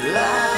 Life.